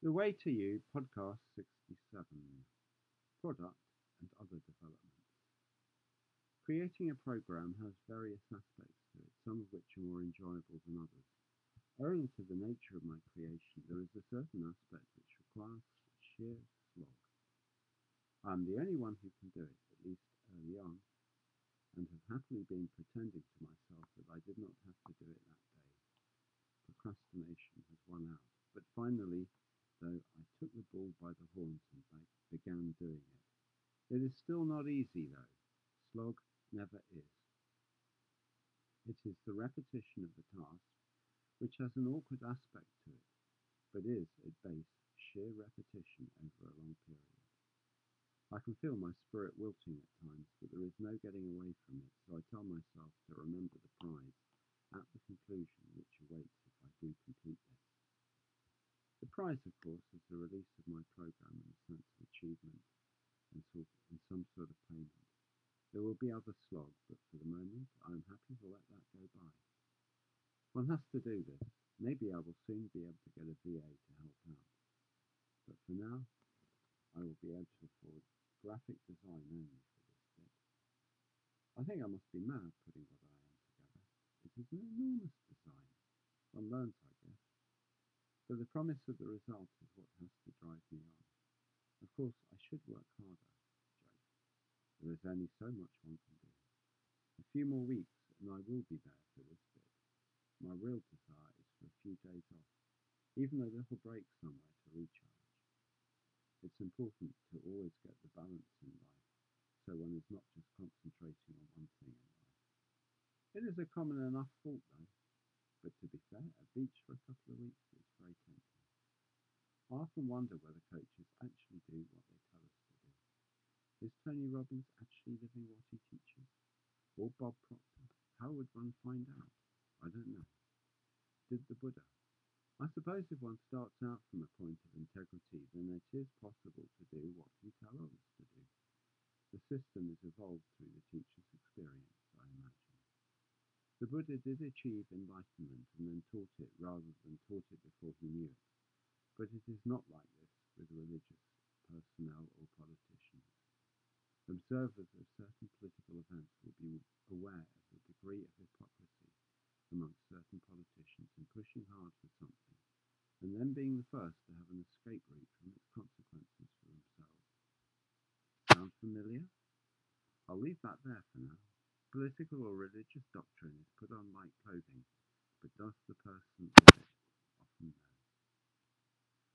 The Way to You, Podcast 67 Product and Other Developments. Creating a program has various aspects to it, some of which are more enjoyable than others. Owing to the nature of my creation, there is a certain aspect which requires sheer slog. I am the only one who can do it, at least early on, and have happily been pretending to myself that I did not have to do it that day. Procrastination has won out, but finally though I took the bull by the horns and began doing it. It is still not easy, though. Slog never is. It is the repetition of the task which has an awkward aspect to it, but is, at base, sheer repetition over a long period. I can feel my spirit wilting at times, but there is no getting away from it, so I tell myself to remember the prize at the conclusion which awaits if I do complete this. The prize, of course, is the release of my program and a sense of achievement and, sort and some sort of payment. There will be other slog, but for the moment I am happy to let that go by. One has to do this. Maybe I will soon be able to get a VA to help out. But for now, I will be able to afford graphic design only for this bit. I think I must be mad putting what I am together. It is an enormous design. One learns, I guess. But the promise of the result is what has to drive me on. Of course, I should work harder. There is only so much one can do. A few more weeks, and I will be there for this bit. My real desire is for a few days off, even a little break somewhere to recharge. It's important to always get the balance in life, so one is not just concentrating on one thing in life. It is a common enough fault, though. But to be fair, a beach for a couple of weeks is very tempting. I often wonder whether coaches actually do what they tell us to do. Is Tony Robbins actually living what he teaches? Or Bob Proctor? How would one find out? I don't know. Did the Buddha? I suppose if one starts out from a point of integrity, then it is possible to do what you tell others to do. The system is evolved through the teacher's experience, I imagine. The Buddha did achieve enlightenment and then taught it rather than taught it before he knew it. But it is not like this with religious personnel or politicians. Observers of certain political events will be aware of the degree of hypocrisy amongst certain politicians in pushing hard for something and then being the first to have an escape route from its consequences for themselves. Sound familiar? I'll leave that there for now. Political or religious doctrine is put on like clothing, but does the person with it often know?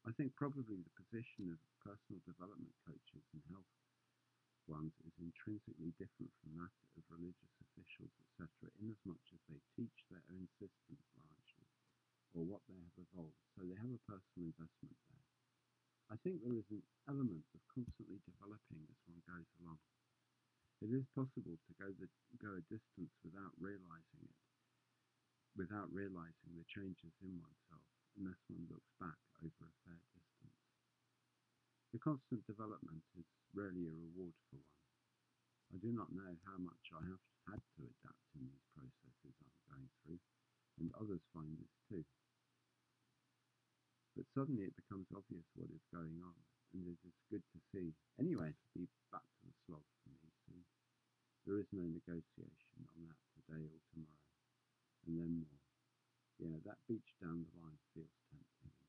I think probably the personal development coaches and health ones is intrinsically different from that of religious officials, etc., inasmuch as they teach their own systems largely, or what they have evolved, so they have a personal investment there. I think there is an element of constantly developing as one goes along. It is possible to go, the, go a distance without realizing it, without realizing the changes in oneself, unless one looks back over a fair distance. The constant development is rarely a reward for one. I do not know how much I have had to adapt in these processes I'm going through, and others find this too. But suddenly it becomes obvious what is going on, and it is good to see. Anyway, it'll be back to the slog for me soon. There is no negotiation on that today or tomorrow. And then more. Yeah, that beach down the line feels tempting.